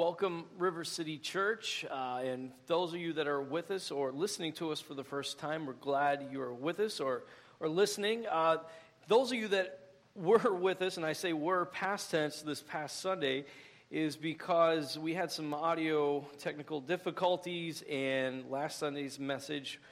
Welcome, River City Church. Uh, and those of you that are with us or listening to us for the first time, we're glad you are with us or, or listening. Uh, those of you that were with us, and I say were past tense this past Sunday, is because we had some audio technical difficulties, and last Sunday's message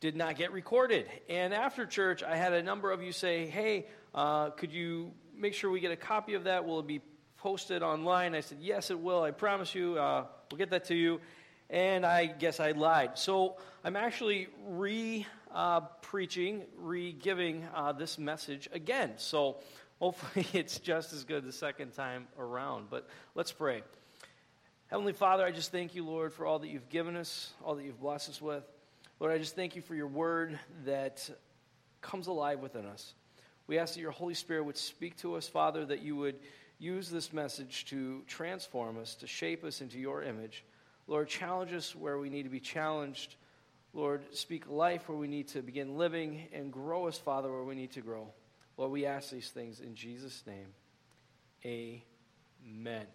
did not get recorded. And after church, I had a number of you say, Hey, uh, could you make sure we get a copy of that? Will it be posted online? I said, Yes, it will. I promise you. Uh, we'll get that to you. And I guess I lied. So I'm actually re uh, preaching, re giving uh, this message again. So hopefully it's just as good the second time around. But let's pray. Heavenly Father, I just thank you, Lord, for all that you've given us, all that you've blessed us with. Lord, I just thank you for your word that comes alive within us. We ask that your Holy Spirit would speak to us, Father, that you would use this message to transform us, to shape us into your image. Lord, challenge us where we need to be challenged. Lord, speak life where we need to begin living, and grow us, Father, where we need to grow. Lord, we ask these things in Jesus' name. Amen.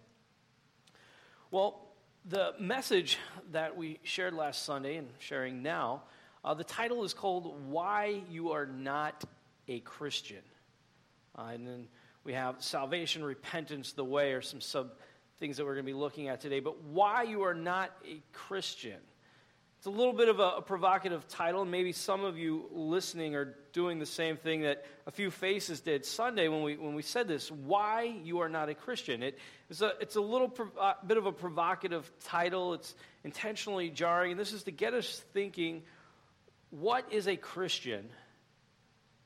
Well, the message that we shared last Sunday and sharing now, uh, the title is called Why You Are Not a Christian. Uh, and then we have salvation, repentance, the way, or some sub things that we're going to be looking at today. But why you are not a Christian. It's a little bit of a, a, provocative title, maybe some of you listening are doing the same thing that a few faces did Sunday when we, when we said this why you are not a Christian. It, it's, a, it's a little uh, bit of a provocative title, it's intentionally jarring, and this is to get us thinking what is a Christian,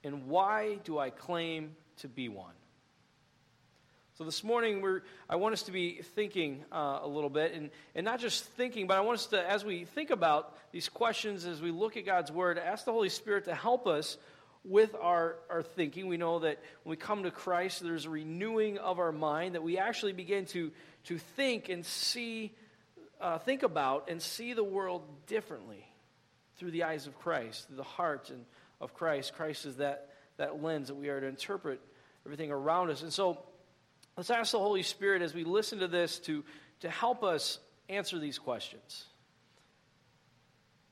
and why do I claim to be one? So this morning, we're, I want us to be thinking uh, a little bit, and, and not just thinking, but I want us to, as we think about these questions, as we look at God's Word, ask the Holy Spirit to help us with our, our thinking. We know that when we come to Christ, there's a renewing of our mind, that we actually begin to, to think and see, uh, think about and see the world differently through the eyes of Christ, through the heart and of Christ. Christ is that, that lens that we are to interpret everything around us. And so, Let's ask the Holy Spirit as we listen to this to, to help us answer these questions.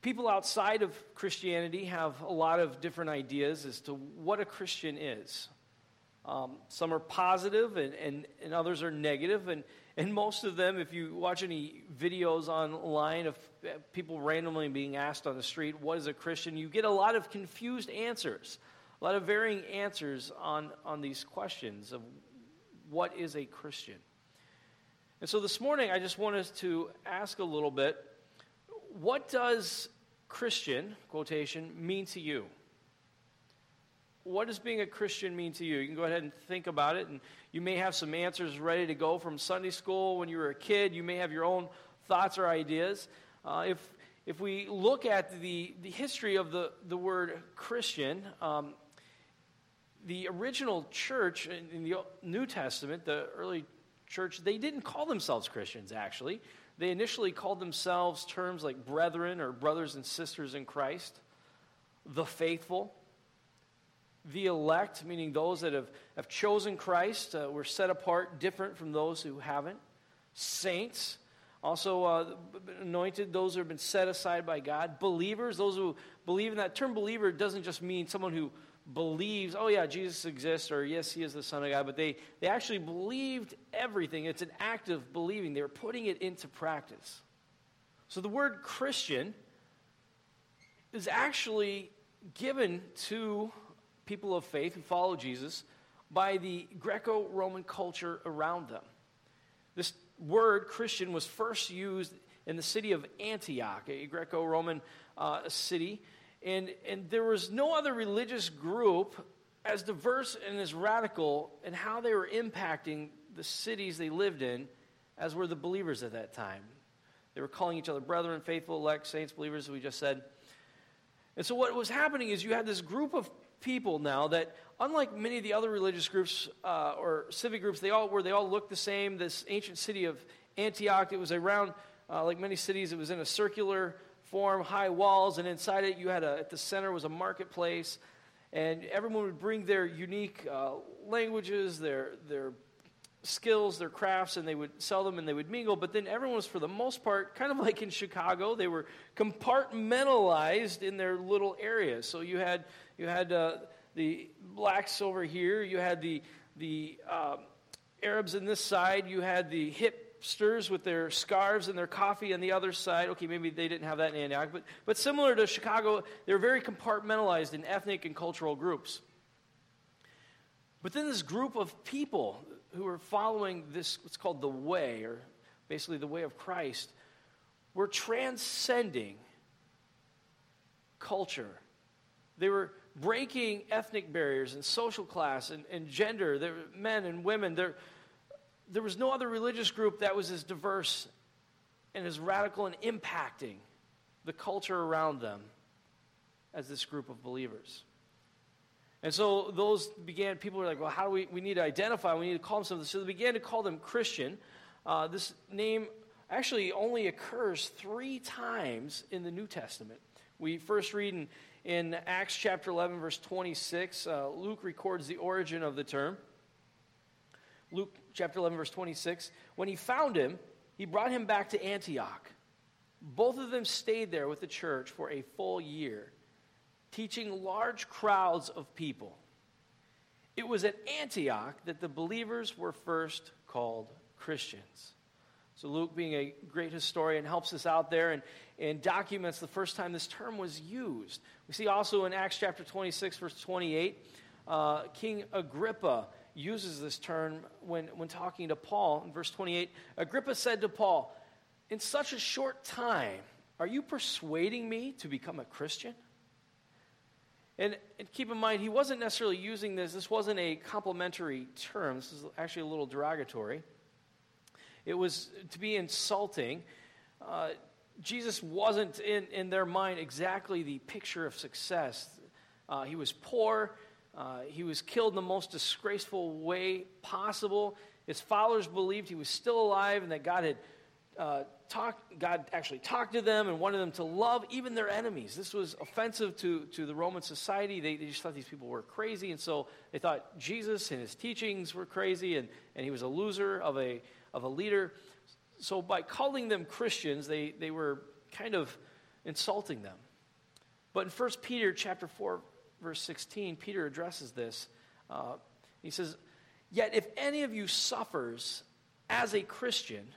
People outside of Christianity have a lot of different ideas as to what a Christian is. Um, some are positive and, and, and others are negative, and, and most of them, if you watch any videos online of people randomly being asked on the street, what is a Christian, you get a lot of confused answers, a lot of varying answers on, on these questions of what is a Christian? And so this morning, I just want us to ask a little bit what does Christian, quotation, mean to you? What does being a Christian mean to you? You can go ahead and think about it, and you may have some answers ready to go from Sunday school when you were a kid. You may have your own thoughts or ideas. Uh, if, if we look at the, the history of the, the word Christian, um, the original church in the New Testament, the early church, they didn't call themselves Christians, actually. They initially called themselves terms like brethren or brothers and sisters in Christ, the faithful, the elect, meaning those that have, have chosen Christ, uh, were set apart, different from those who haven't, saints, also uh, anointed, those who have been set aside by God, believers, those who believe in that term believer doesn't just mean someone who believes, oh yeah, Jesus exists, or yes, he is the Son of God, but they, they actually believed everything. It's an act of believing. They were putting it into practice. So the word Christian is actually given to people of faith who follow Jesus by the Greco Roman culture around them. This word Christian was first used in the city of Antioch, a Greco Roman uh, city. And, and there was no other religious group as diverse and as radical in how they were impacting the cities they lived in as were the believers at that time. They were calling each other brethren, faithful, elect, saints, believers, as we just said. And so what was happening is you had this group of people now that, unlike many of the other religious groups uh, or civic groups, they all where they all looked the same. This ancient city of Antioch, it was around, uh, like many cities, it was in a circular form, high walls, and inside it you had a, at the center was a marketplace, and everyone would bring their unique uh, languages, their, their skills, their crafts, and they would sell them and they would mingle. But then everyone was, for the most part, kind of like in Chicago, they were compartmentalized in their little areas. So you had, you had uh, the blacks over here, you had the, the uh, Arabs in this side, you had the hipsters with their scarves and their coffee on the other side. Okay, maybe they didn't have that in Antioch, but, but similar to Chicago, they're very compartmentalized in ethnic and cultural groups. But then this group of people who were following this, what's called the way, or basically the way of Christ, were transcending culture. They were breaking ethnic barriers and social class and, and gender, there, men and women. There, there was no other religious group that was as diverse and as radical and impacting the culture around them as this group of believers. And so those began, people were like, well, how do we, we need to identify, we need to call them something. So they began to call them Christian. Uh, this name actually only occurs three times in the New Testament. We first read in, in Acts chapter 11, verse 26. Uh, Luke records the origin of the term. Luke chapter 11, verse 26. When he found him, he brought him back to Antioch. Both of them stayed there with the church for a full year teaching large crowds of people. It was at Antioch that the believers were first called Christians. So, Luke, being a great historian, helps us out there and, and documents the first time this term was used. We see also in Acts chapter 26, verse 28, uh, King Agrippa uses this term when, when talking to Paul. In verse 28, Agrippa said to Paul, In such a short time, are you persuading me to become a Christian? And, and, keep in mind, he wasn't necessarily using this, this wasn't a complimentary term. This is actually a little derogatory. It was to be insulting. Uh, Jesus wasn't, in, in their mind, exactly the picture of success. Uh, he was poor. Uh, he was killed in the most disgraceful way possible. His followers believed he was still alive and that God had uh, talked, God actually talked to them and wanted them to love even their enemies. This was offensive to, to the Roman society. They, they just thought these people were crazy, and so they thought Jesus and his teachings were crazy, and, and he was a loser of a, of a leader. So by calling them Christians, they, they were kind of insulting them. But in 1 Peter chapter 4, verse 16, Peter addresses this. Uh, he says, Yet if any of you suffers as a Christian,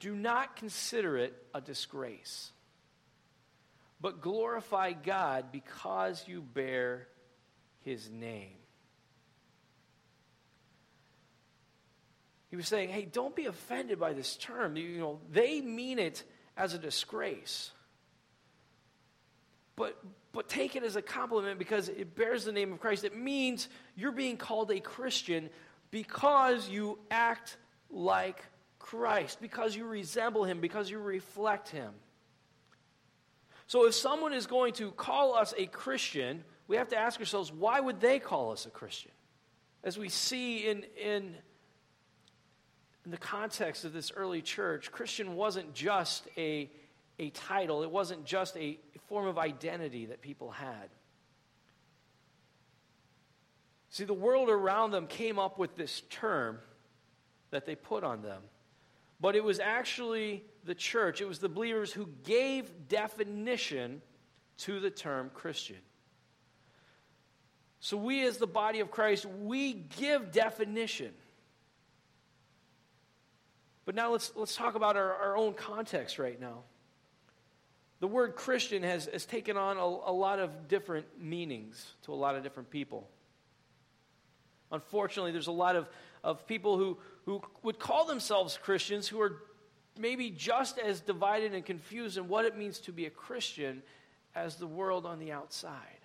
do not consider it a disgrace, but glorify God because you bear his name. He was saying, hey, don't be offended by this term. You know, they mean it as a disgrace. But, but take it as a compliment because it bears the name of Christ. It means you're being called a Christian because you act like Christ, because you resemble him, because you reflect him. So if someone is going to call us a Christian, we have to ask ourselves, why would they call us a Christian? As we see in, in, in the context of this early church, Christian wasn't just a, a title, it wasn't just a form of identity that people had. See, the world around them came up with this term that they put on them. But it was actually the church, it was the believers who gave definition to the term Christian. So we, as the body of Christ, we give definition. But now let's, let's talk about our, our own context right now. The word Christian has, has taken on a, a lot of different meanings to a lot of different people. Unfortunately, there's a lot of, of people who, who would call themselves Christians who are maybe just as divided and confused in what it means to be a Christian as the world on the outside.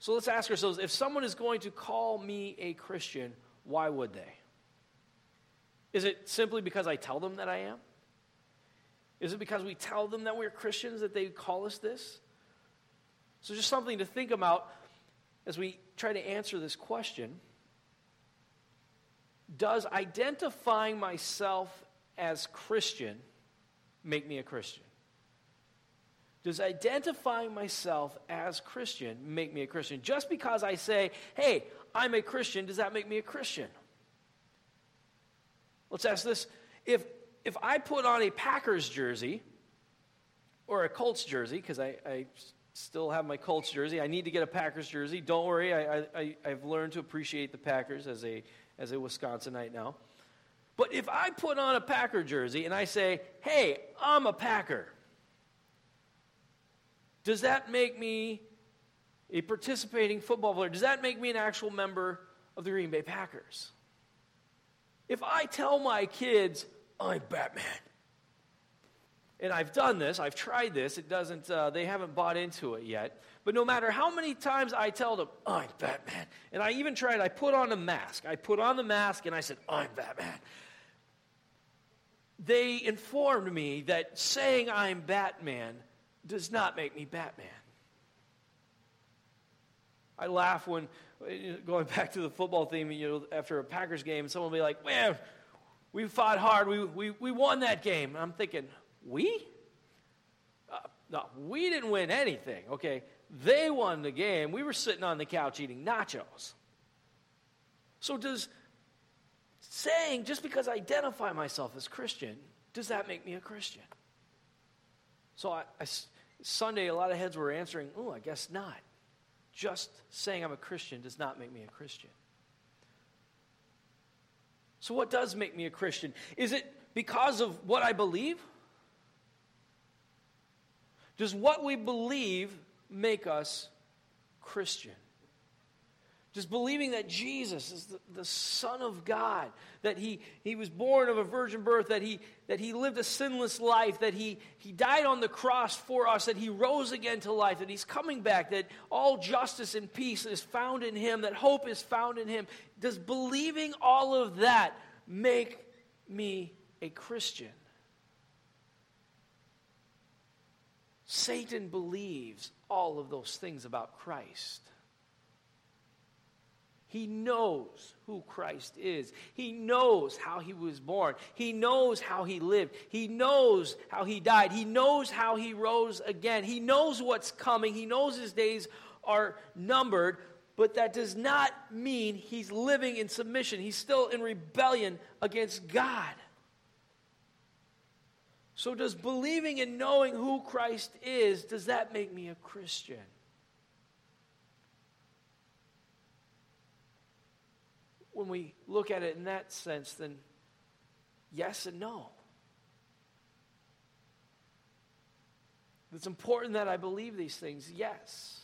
So let's ask ourselves if someone is going to call me a Christian, why would they? Is it simply because I tell them that I am? Is it because we tell them that we're Christians that they call us this? So, just something to think about as we try to answer this question does identifying myself as Christian make me a Christian? Does identifying myself as Christian make me a Christian? Just because I say, hey, I'm a Christian, does that make me a Christian? Let's ask this. If, if I put on a Packers jersey or a Colts jersey, because I, I still have my Colts jersey, I need to get a Packers jersey. Don't worry, I, I, I've learned to appreciate the Packers as a, as a Wisconsinite now. But if I put on a Packer jersey and I say, hey, I'm a Packer, does that make me a participating football player? Does that make me an actual member of the Green Bay Packers? If I tell my kids, I'm Batman, and I've done this, I've tried this, it doesn't, uh, they haven't bought into it yet. But no matter how many times I tell them, I'm Batman, and I even tried, I put on a mask. I put on the mask and I said, I'm Batman. They informed me that saying I'm Batman does not make me Batman. I laugh when, going back to the football theme, you know, after a Packers game, someone will be like, man, we fought hard. We, we, we won that game. And I'm thinking, we? Uh, no, we didn't win anything, okay? They won the game. We were sitting on the couch eating nachos. So, does saying, just because I identify myself as Christian, does that make me a Christian? So, I, I, Sunday, a lot of heads were answering, oh, I guess not. Just saying I'm a Christian does not make me a Christian. So, what does make me a Christian? Is it because of what I believe? Does what we believe make us Christian? Just believing that Jesus is the, the, Son of God, that he, he was born of a virgin birth, that he, that he lived a sinless life, that he, he died on the cross for us, that he rose again to life, that he's coming back, that all justice and peace is found in him, that hope is found in him. Does believing all of that make me a Christian? Satan believes all of those things about Christ. He knows who Christ is. He knows how he was born. He knows how he lived. He knows how he died. He knows how he rose again. He knows what's coming. He knows his days are numbered, but that does not mean he's living in submission. He's still in rebellion against God. So, does believing and knowing who Christ is, does that make me a Christian? When we look at it in that sense, then yes and no. It's important that I believe these things, yes.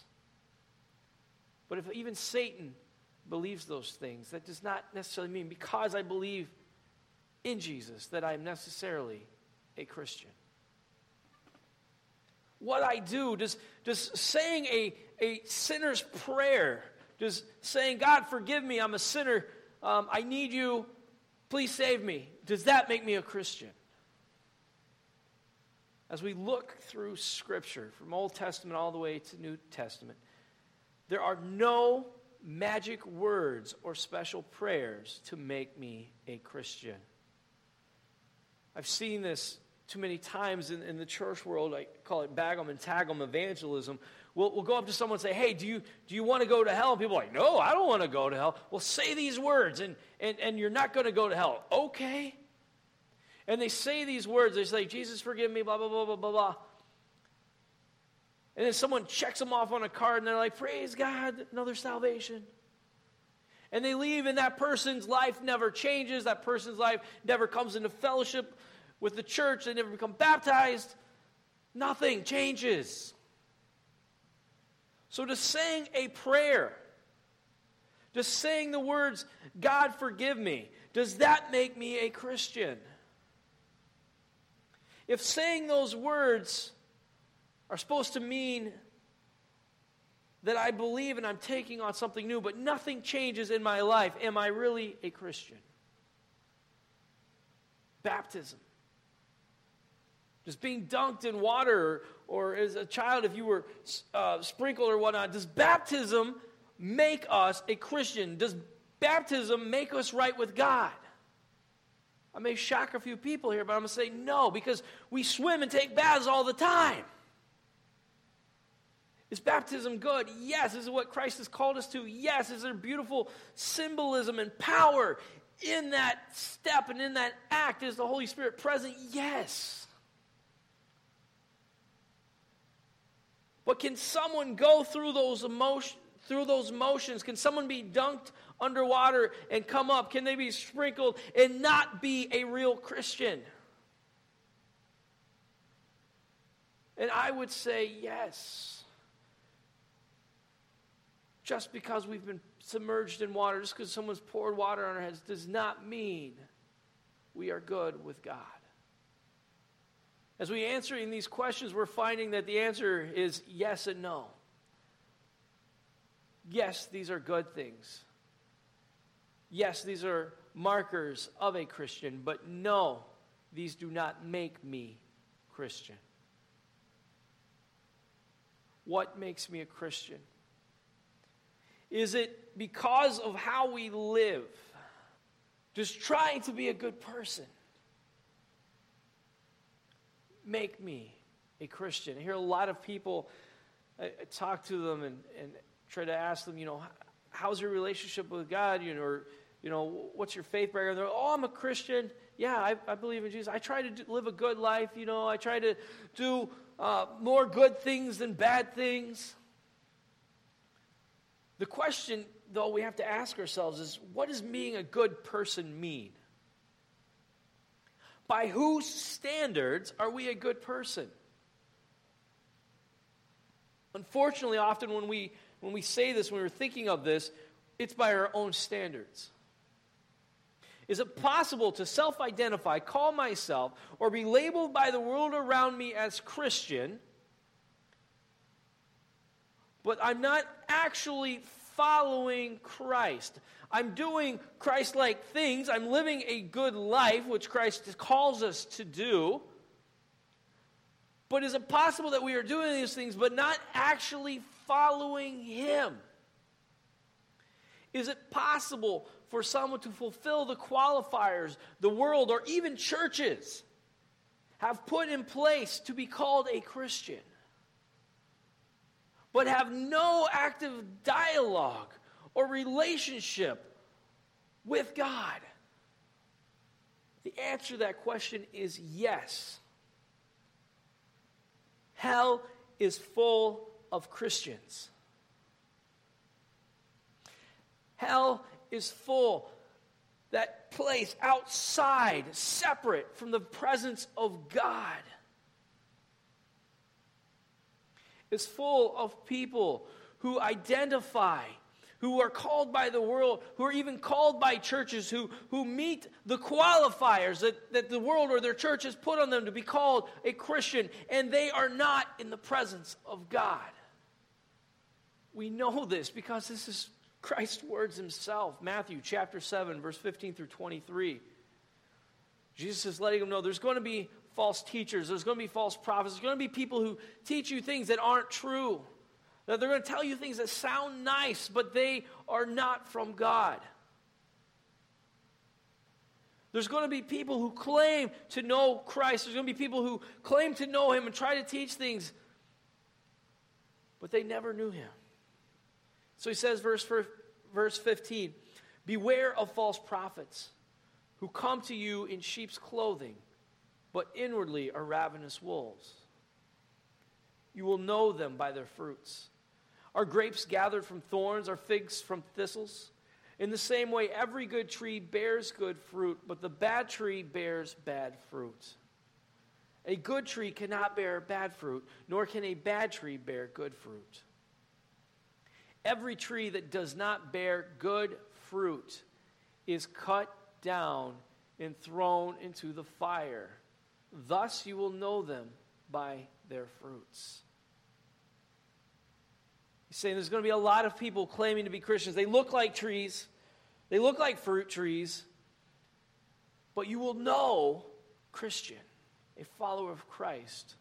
But if even Satan believes those things, that does not necessarily mean because I believe in Jesus that I am necessarily a Christian. What I do, does, does saying a, a sinner's prayer, does saying, God, forgive me, I'm a sinner, um, I need you, please save me. Does that make me a Christian? As we look through Scripture, from Old Testament all the way to New Testament, there are no magic words or special prayers to make me a Christian. I've seen this too many times in, in the church world. I call it bagum and tagum evangelism, We'll, we'll go up to someone and say, hey, do you, do you want to go to hell? And people are like, no, I don't want to go to hell. Well, say these words, and, and, and you're not going to go to hell. Okay. And they say these words. They say, Jesus, forgive me, blah, blah, blah, blah, blah, blah. And then someone checks them off on a card, and they're like, praise God, another salvation. And they leave, and that person's life never changes. That person's life never comes into fellowship with the church. They never become baptized. Nothing changes. So, just saying a prayer, just saying the words, God forgive me, does that make me a Christian? If saying those words are supposed to mean that I believe and I'm taking on something new, but nothing changes in my life, am I really a Christian? Baptism. Just being dunked in water or as a child, if you were uh, sprinkled or whatnot, does baptism make us a Christian? Does baptism make us right with God? I may shock a few people here, but I'm going to say no, because we swim and take baths all the time. Is baptism good? Yes. Is it what Christ has called us to? Yes. Is there beautiful symbolism and power in that step and in that act? Is the Holy Spirit present? Yes. But can someone go through those emotions? Through those motions, can someone be dunked underwater and come up? Can they be sprinkled and not be a real Christian? And I would say yes. Just because we've been submerged in water, just because someone's poured water on our heads, does not mean we are good with God. As we answering these questions, we're finding that the answer is yes and no. Yes, these are good things. Yes, these are markers of a Christian, but no, these do not make me Christian. What makes me a Christian? Is it because of how we live? Just trying to be a good person? Make me a Christian. I hear a lot of people, I, I talk to them and, and try to ask them, you know, how's your relationship with God? You know, or, you know, what's your faith background? They're, oh, I'm a Christian. Yeah, I, I believe in Jesus. I try to do, live a good life. You know, I try to do uh, more good things than bad things. The question, though, we have to ask ourselves is what does being a good person mean? By whose standards are we a good person? Unfortunately, often when we, when we say this, when we're thinking of this, it's by our own standards. Is it possible to self identify, call myself, or be labeled by the world around me as Christian, but I'm not actually following Christ? I'm doing Christ like things. I'm living a good life, which Christ calls us to do. But is it possible that we are doing these things but not actually following Him? Is it possible for someone to fulfill the qualifiers the world or even churches have put in place to be called a Christian, but have no active dialogue or relationship with God? The answer to that question is yes. Hell is full of Christians. Hell is full. That place outside, separate from the presence of God, is full of people who identify, who are called by the world, who are even called by churches, who, who meet the qualifiers that, that the world or their church has put on them to be called a Christian, and they are not in the presence of God. We know this because this is Christ's words himself, Matthew chapter 7, verse 15 through 23. Jesus is letting them know there's going to be false teachers, there's going to be false prophets, there's going to be people who teach you things that aren't true. That they're going to tell you things that sound nice, but they are not from God. There's going to be people who claim to know Christ. There's going to be people who claim to know Him and try to teach things, but they never knew Him. So he says, verse, verse 15 Beware of false prophets who come to you in sheep's clothing, but inwardly are ravenous wolves. You will know them by their fruits. Are grapes gathered from thorns, are figs from thistles? In the same way, every good tree bears good fruit, but the bad tree bears bad fruit. A good tree cannot bear bad fruit, nor can a bad tree bear good fruit. Every tree that does not bear good fruit is cut down and thrown into the fire. Thus you will know them by their fruits. He's saying there's going to be a lot of people claiming to be Christians. They look like trees, they look like fruit trees, but you will know Christian, a follower of Christ,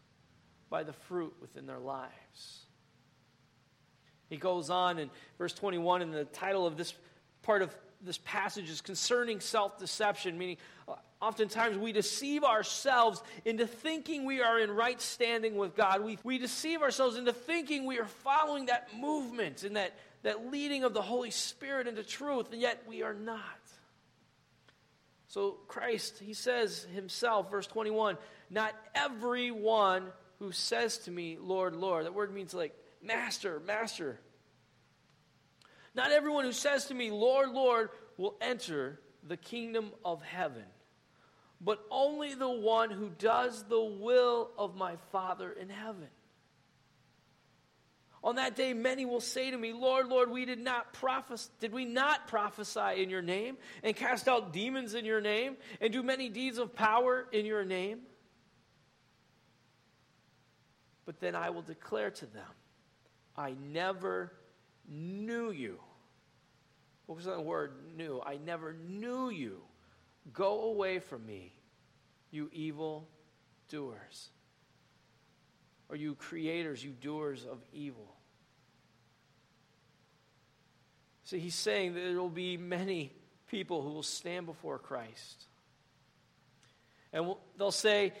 by the fruit within their lives. He goes on in verse 21, and the title of this part of this passage is concerning self deception, meaning uh, Oftentimes, we deceive ourselves into thinking we are in right standing with God. We, we deceive ourselves into thinking we are following that movement and that, that leading of the Holy Spirit into truth, and yet we are not. So, Christ, he says himself, verse 21, not everyone who says to me, Lord, Lord. That word means like master, master. Not everyone who says to me, Lord, Lord, will enter the kingdom of heaven but only the one who does the will of my Father in heaven. On that day, many will say to me, Lord, Lord, we did not prophesy, did we not prophesy in your name, and cast out demons in your name, and do many deeds of power in your name? But then I will declare to them, I never knew you. What was that word knew? I never knew you. Go away from me, you evil doers. Or you creators, you doers of evil. See, he's saying that there will be many people who will stand before Christ. And they'll say,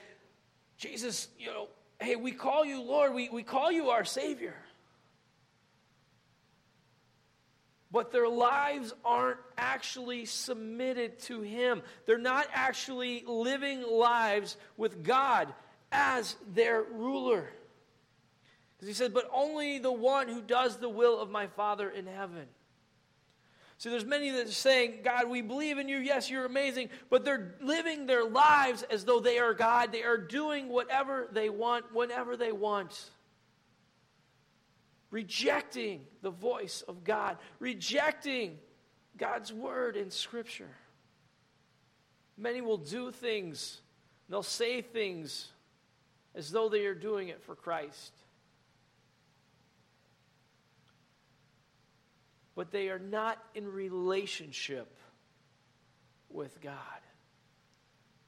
Jesus, you know, hey, we call you Lord, we, we call you our Savior. But their lives aren't actually submitted to Him. They're not actually living lives with God as their ruler. Because He said, But only the one who does the will of my Father in heaven. So there's many that are saying, God, we believe in you. Yes, you're amazing. But they're living their lives as though they are God. They are doing whatever they want, whenever they want rejecting the voice of God, rejecting God's word in Scripture. Many will do things, they'll say things as though they are doing it for Christ. But they are not in relationship with God.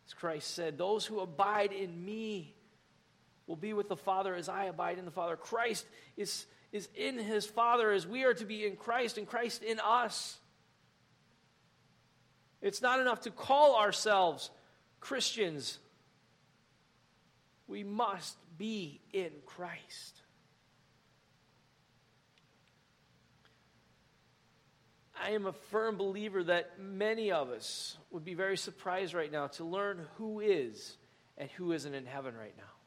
As Christ said, Those who abide in me will be with the Father as I abide in the Father. Christ is is in his Father as we are to be in Christ and Christ in us. It's not enough to call ourselves Christians. We must be in Christ. I am a firm believer that many of us would be very surprised right now to learn who is and who isn't in heaven right now.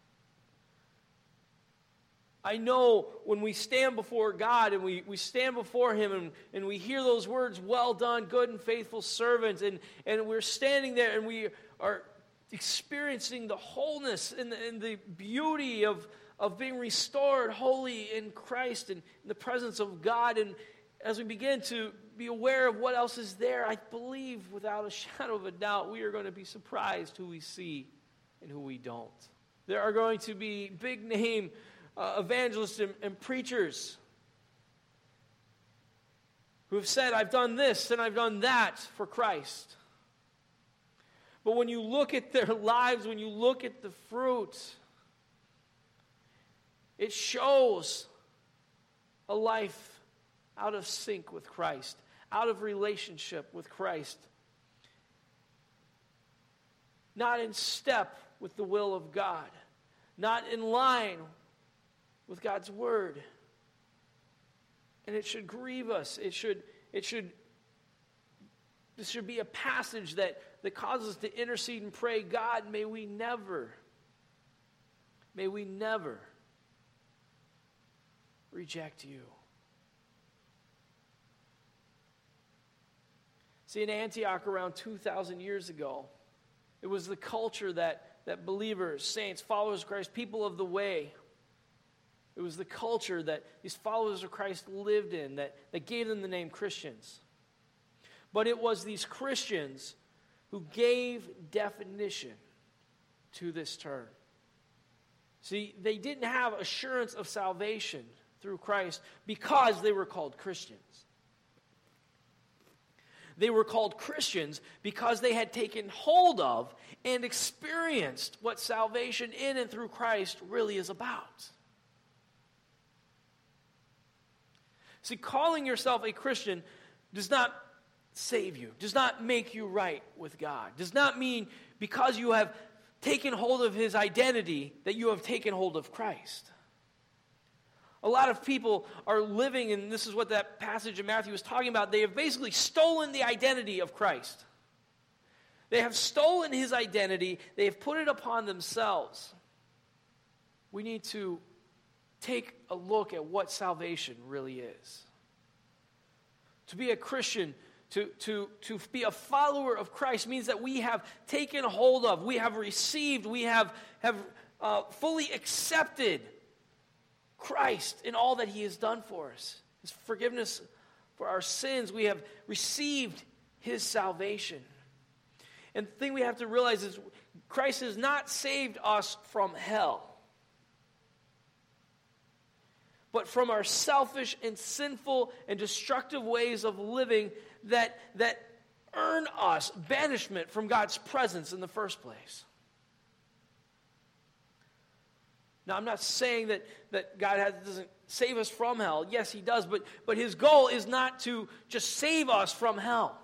I know when we stand before God and we, we stand before Him and, and we hear those words, well done, good and faithful servant, and, and we're standing there and we are experiencing the wholeness and the, and the beauty of, of being restored holy in Christ and in the presence of God. And as we begin to be aware of what else is there, I believe without a shadow of a doubt we are going to be surprised who we see and who we don't. There are going to be big name uh, evangelists and, and preachers who have said, I've done this and I've done that for Christ. But when you look at their lives, when you look at the fruit, it shows a life out of sync with Christ, out of relationship with Christ, not in step with the will of God, not in line with God's word. And it should grieve us. It should, it should, this should be a passage that, that causes us to intercede and pray, God, may we never, may we never reject you. See, in Antioch around 2,000 years ago, it was the culture that, that believers, saints, followers of Christ, people of the way, it was the culture that these followers of Christ lived in that, that gave them the name Christians. But it was these Christians who gave definition to this term. See, they didn't have assurance of salvation through Christ because they were called Christians. They were called Christians because they had taken hold of and experienced what salvation in and through Christ really is about. See, calling yourself a Christian does not save you, does not make you right with God, does not mean because you have taken hold of his identity that you have taken hold of Christ. A lot of people are living, and this is what that passage in Matthew was talking about. They have basically stolen the identity of Christ. They have stolen his identity, they have put it upon themselves. We need to take a look at what salvation really is. To be a Christian, to, to, to be a follower of Christ means that we have taken hold of, we have received, we have, have uh, fully accepted Christ in all that he has done for us. His forgiveness for our sins, we have received his salvation. And the thing we have to realize is Christ has not saved us from hell. But from our selfish and sinful and destructive ways of living that, that earn us banishment from God's presence in the first place. Now, I'm not saying that, that God has, doesn't save us from hell. Yes, He does, but, but His goal is not to just save us from hell.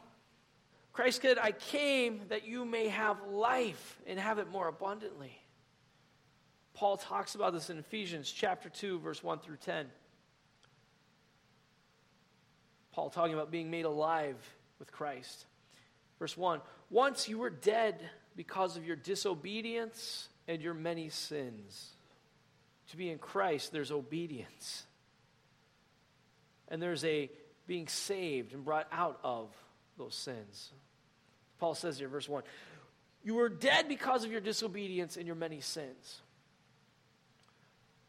Christ said, I came that you may have life and have it more abundantly. Paul talks about this in Ephesians chapter 2, verse 1 through 10. Paul talking about being made alive with Christ. Verse 1 Once you were dead because of your disobedience and your many sins. To be in Christ, there's obedience. And there's a being saved and brought out of those sins. Paul says here, verse 1 You were dead because of your disobedience and your many sins.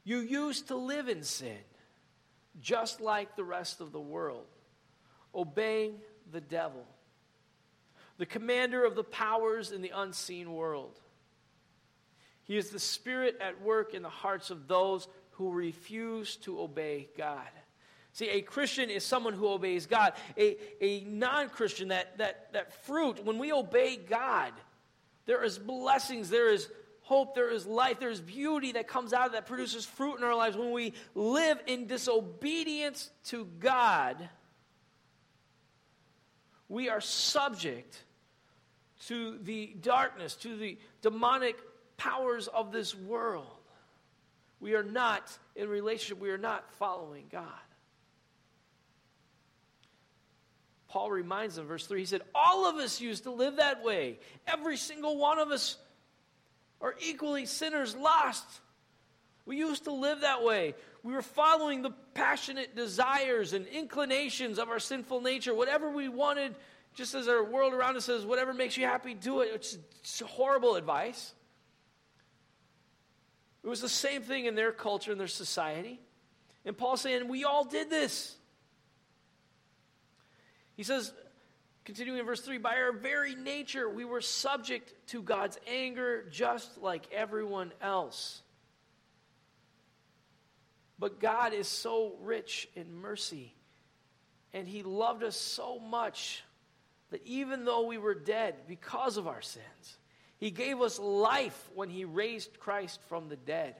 You used to live in sin, just like the rest of the world, obeying the devil, the commander of the powers in the unseen world. He is the spirit at work in the hearts of those who refuse to obey God. See, a Christian is someone who obeys God. A, a non Christian, that, that, that fruit, when we obey God, there is blessings, there is hope, there is life, there is beauty that comes out of that produces fruit in our lives. When we live in disobedience to God, we are subject to the darkness, to the demonic powers of this world. We are not in relationship, we are not following God. Paul reminds them, verse 3, he said, All of us used to live that way. Every single one of us are equally sinners lost. We used to live that way. We were following the passionate desires and inclinations of our sinful nature. Whatever we wanted, just as our world around us says, whatever makes you happy, do it. It's, it's horrible advice. It was the same thing in their culture and their society. And Paul's saying, we all did this. He says, Continuing in verse 3 By our very nature, we were subject to God's anger just like everyone else. But God is so rich in mercy, and He loved us so much that even though we were dead because of our sins, He gave us life when He raised Christ from the dead.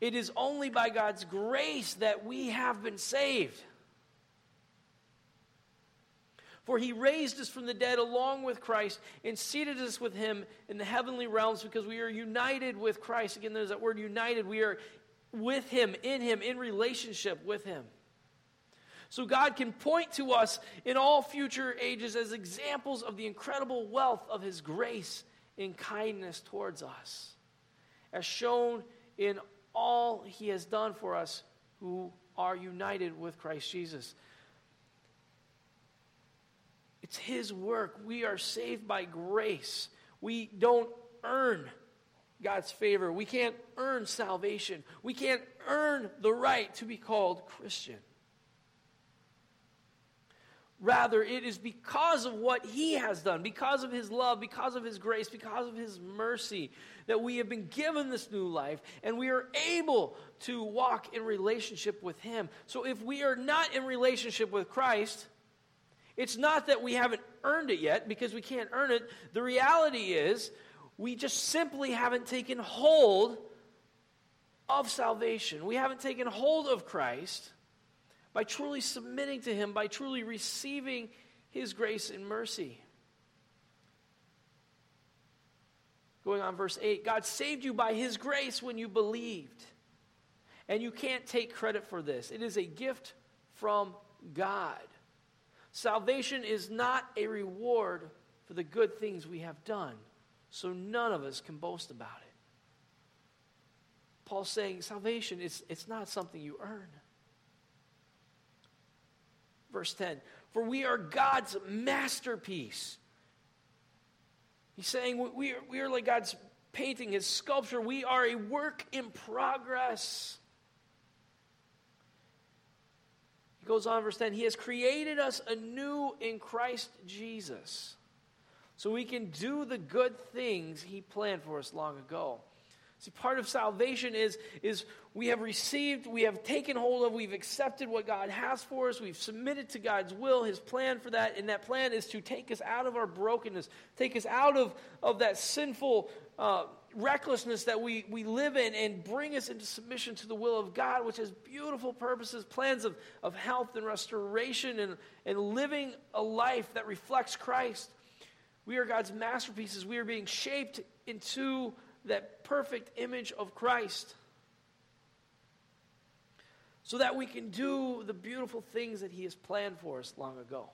It is only by God's grace that we have been saved. For he raised us from the dead along with Christ and seated us with him in the heavenly realms because we are united with Christ. Again, there's that word united. We are with him, in him, in relationship with him. So God can point to us in all future ages as examples of the incredible wealth of his grace and kindness towards us, as shown in all he has done for us who are united with Christ Jesus. It's His work. We are saved by grace. We don't earn God's favor. We can't earn salvation. We can't earn the right to be called Christian. Rather, it is because of what He has done, because of His love, because of His grace, because of His mercy, that we have been given this new life and we are able to walk in relationship with Him. So, if we are not in relationship with Christ, it's not that we haven't earned it yet because we can't earn it. The reality is we just simply haven't taken hold of salvation. We haven't taken hold of Christ by truly submitting to Him, by truly receiving His grace and mercy. Going on, verse 8 God saved you by His grace when you believed. And you can't take credit for this, it is a gift from God. Salvation is not a reward for the good things we have done, so none of us can boast about it. Paul's saying salvation is it's not something you earn. Verse 10 For we are God's masterpiece. He's saying we are, we are like God's painting, his sculpture. We are a work in progress. He goes on, verse 10 He has created us anew in Christ Jesus so we can do the good things He planned for us long ago. See, part of salvation is, is we have received, we have taken hold of, we've accepted what God has for us, we've submitted to God's will, His plan for that, and that plan is to take us out of our brokenness, take us out of, of that sinful uh, recklessness that we, we live in, and bring us into submission to the will of God, which has beautiful purposes, plans of, of health and restoration, and, and living a life that reflects Christ. We are God's masterpieces. We are being shaped into that perfect image of Christ so that we can do the beautiful things that He has planned for us long ago.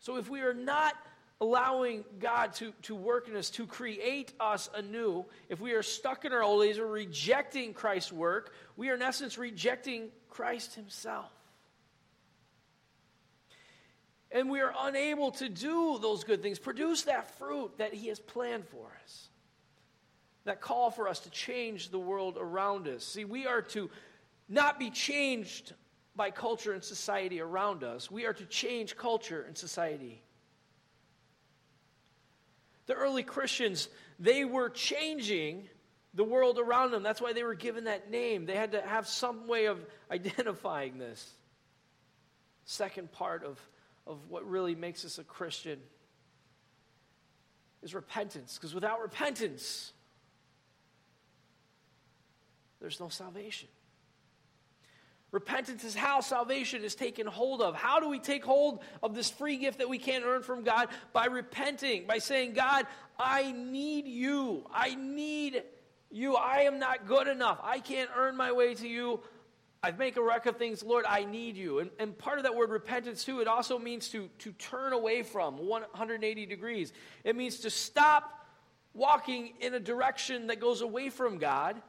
So if we are not allowing God to, to work in us, to create us anew, if we are stuck in our old ways or rejecting Christ's work, we are in essence rejecting Christ Himself. And we are unable to do those good things, produce that fruit that He has planned for us that call for us to change the world around us. See, we are to not be changed by culture and society around us, we are to change culture and society. The early Christians, they were changing the world around them. That's why they were given that name. They had to have some way of identifying this. Second part of, of what really makes us a Christian is repentance. Because without repentance, there's no salvation. Repentance is how salvation is taken hold of. How do we take hold of this free gift that we can't earn from God? By repenting, by saying, God, I need you. I need you. I am not good enough. I can't earn my way to you. I make a record of things, Lord, I need you. And, and part of that word repentance, too, it also means to, to turn away from 180 degrees. It means to stop walking in a direction that goes away from God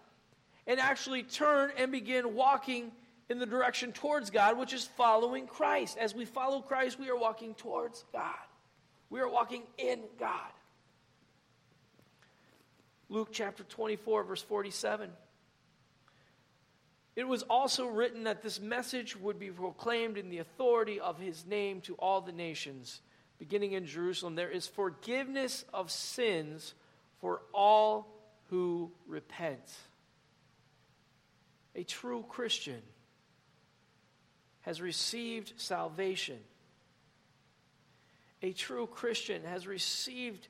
and actually turn and begin walking in the direction towards God, which is following Christ. As we follow Christ, we are walking towards God. We are walking in God. Luke chapter 24, verse 47. It was also written that this message would be proclaimed in the authority of his name to all the nations, beginning in Jerusalem. There is forgiveness of sins for all who repent. A true Christian has received salvation. A true Christian has received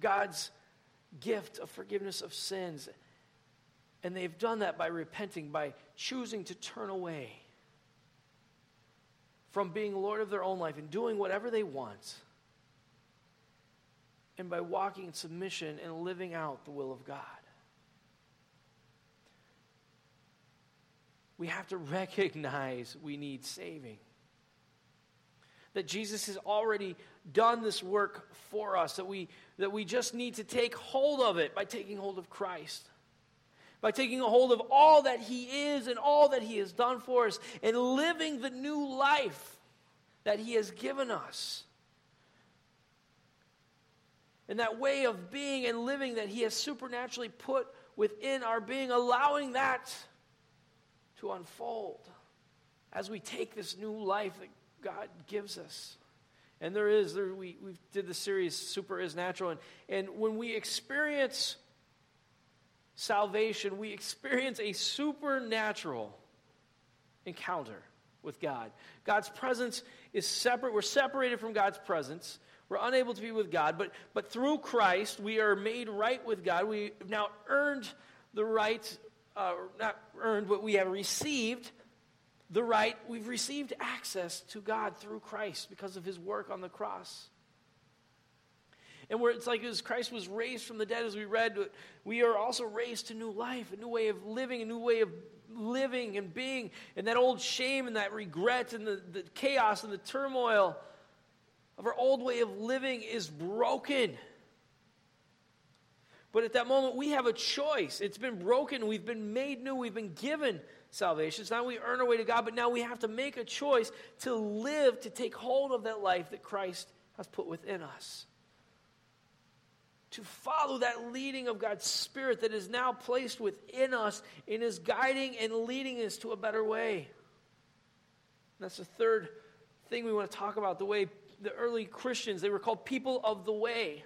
God's gift of forgiveness of sins. And they've done that by repenting, by choosing to turn away from being Lord of their own life and doing whatever they want, and by walking in submission and living out the will of God. We have to recognize we need saving. That Jesus has already done this work for us, that we, that we just need to take hold of it by taking hold of Christ. By taking a hold of all that He is and all that He has done for us and living the new life that He has given us. And that way of being and living that He has supernaturally put within our being, allowing that to unfold as we take this new life that God gives us. And there is, there, we, we did the series Super is Natural. And, and when we experience salvation, we experience a supernatural encounter with God. God's presence is separate. We're separated from God's presence. We're unable to be with God. But, but through Christ, we are made right with God. We have now earned the right uh, not earned, but we have received the right, we've received access to God through Christ because of his work on the cross. And where it's like as Christ was raised from the dead, as we read, we are also raised to new life, a new way of living, a new way of living and being. And that old shame and that regret and the, the chaos and the turmoil of our old way of living is broken. But at that moment, we have a choice. It's been broken. We've been made new. We've been given salvation. It's not we earn our way to God, but now we have to make a choice to live, to take hold of that life that Christ has put within us. To follow that leading of God's Spirit that is now placed within us and is guiding and leading us to a better way. And that's the third thing we want to talk about the way the early Christians, they were called people of the way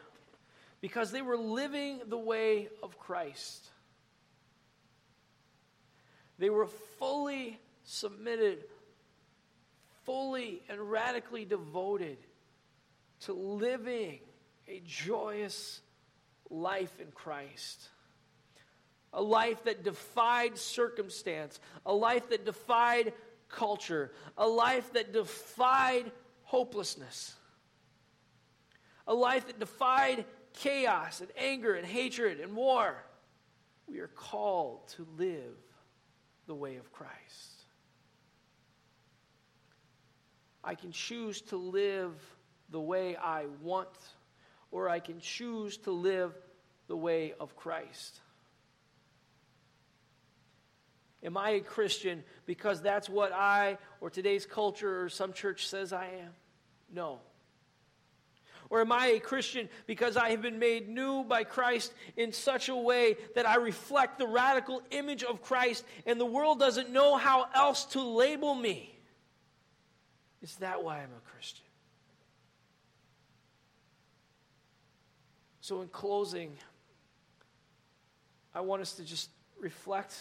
because they were living the way of Christ. They were fully submitted, fully and radically devoted to living a joyous life in Christ. A life that defied circumstance, a life that defied culture, a life that defied hopelessness, a life that defied chaos and anger and hatred and war. We are called to live the way of Christ. I can choose to live the way I want, or I can choose to live the way of Christ. Am I a Christian because that's what I or today's culture or some church says I am? No. Or am I a Christian because I have been made new by Christ in such a way that I reflect the radical image of Christ and the world doesn't know how else to label me? Is that why I'm a Christian? So, in closing, I want us to just reflect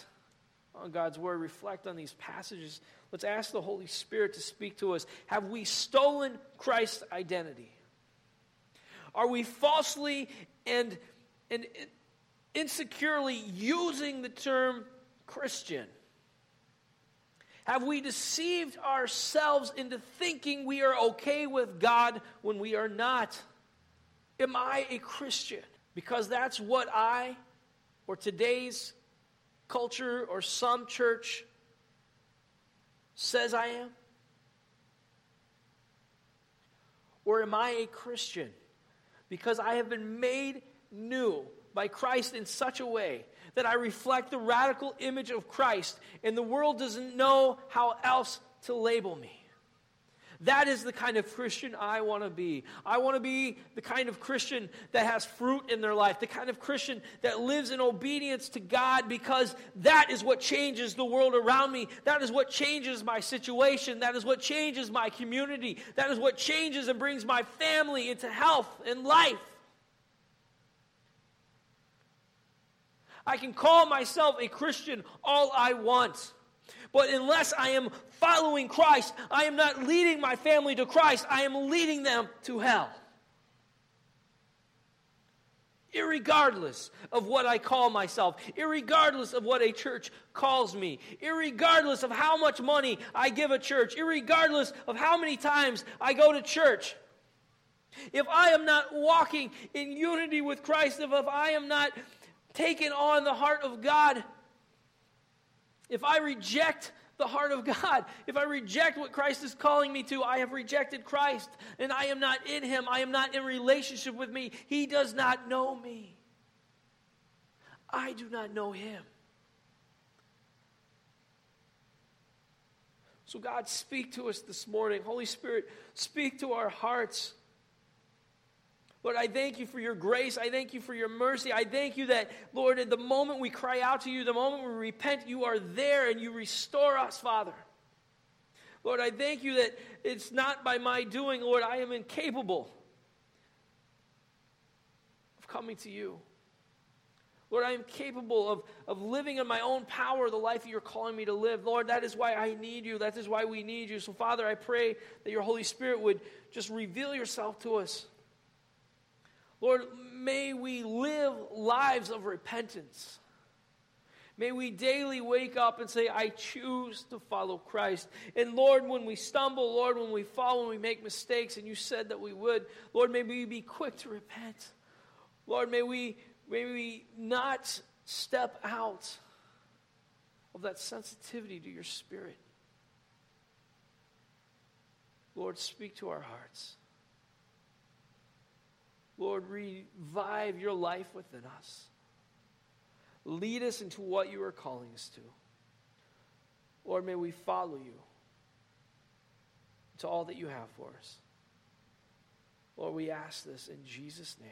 on God's word, reflect on these passages. Let's ask the Holy Spirit to speak to us. Have we stolen Christ's identity? Are we falsely and, and insecurely using the term Christian? Have we deceived ourselves into thinking we are okay with God when we are not? Am I a Christian? Because that's what I or today's culture or some church says I am? Or am I a Christian because I have been made new by Christ in such a way that I reflect the radical image of Christ, and the world doesn't know how else to label me. That is the kind of Christian I want to be. I want to be the kind of Christian that has fruit in their life, the kind of Christian that lives in obedience to God because that is what changes the world around me. That is what changes my situation. That is what changes my community. That is what changes and brings my family into health and life. I can call myself a Christian all I want. But unless I am following Christ, I am not leading my family to Christ, I am leading them to hell. Irregardless of what I call myself, irregardless of what a church calls me, irregardless of how much money I give a church, irregardless of how many times I go to church, if I am not walking in unity with Christ, if, I am not taking on the heart of God, if I reject the heart of God, if I reject what Christ is calling me to, I have rejected Christ and I am not in Him. I am not in relationship with me. He does not know me. I do not know Him. So, God, speak to us this morning. Holy Spirit, speak to our hearts. Lord, I thank you for your grace. I thank you for your mercy. I thank you that, Lord, at the moment we cry out to you, the moment we repent, you are there and you restore us, Father. Lord, I thank you that it's not by my doing, Lord, I am incapable of coming to you. Lord, I am capable of, of living in my own power the life that you're calling me to live. Lord, that is why I need you. That is why we need you. So, Father, I pray that your Holy Spirit would just reveal yourself to us. Lord, may we live lives of repentance. May we daily wake up and say, I choose to follow Christ. And Lord, when we stumble, Lord, when we fall, when we make mistakes, and you said that we would, Lord, may we be quick to repent. Lord, may we, may we not step out of that sensitivity to your spirit. Lord, speak to our hearts. Lord, revive your life within us. Lead us into what you are calling us to. Lord, may we follow you to all that you have for us. Lord, we ask this in Jesus' name.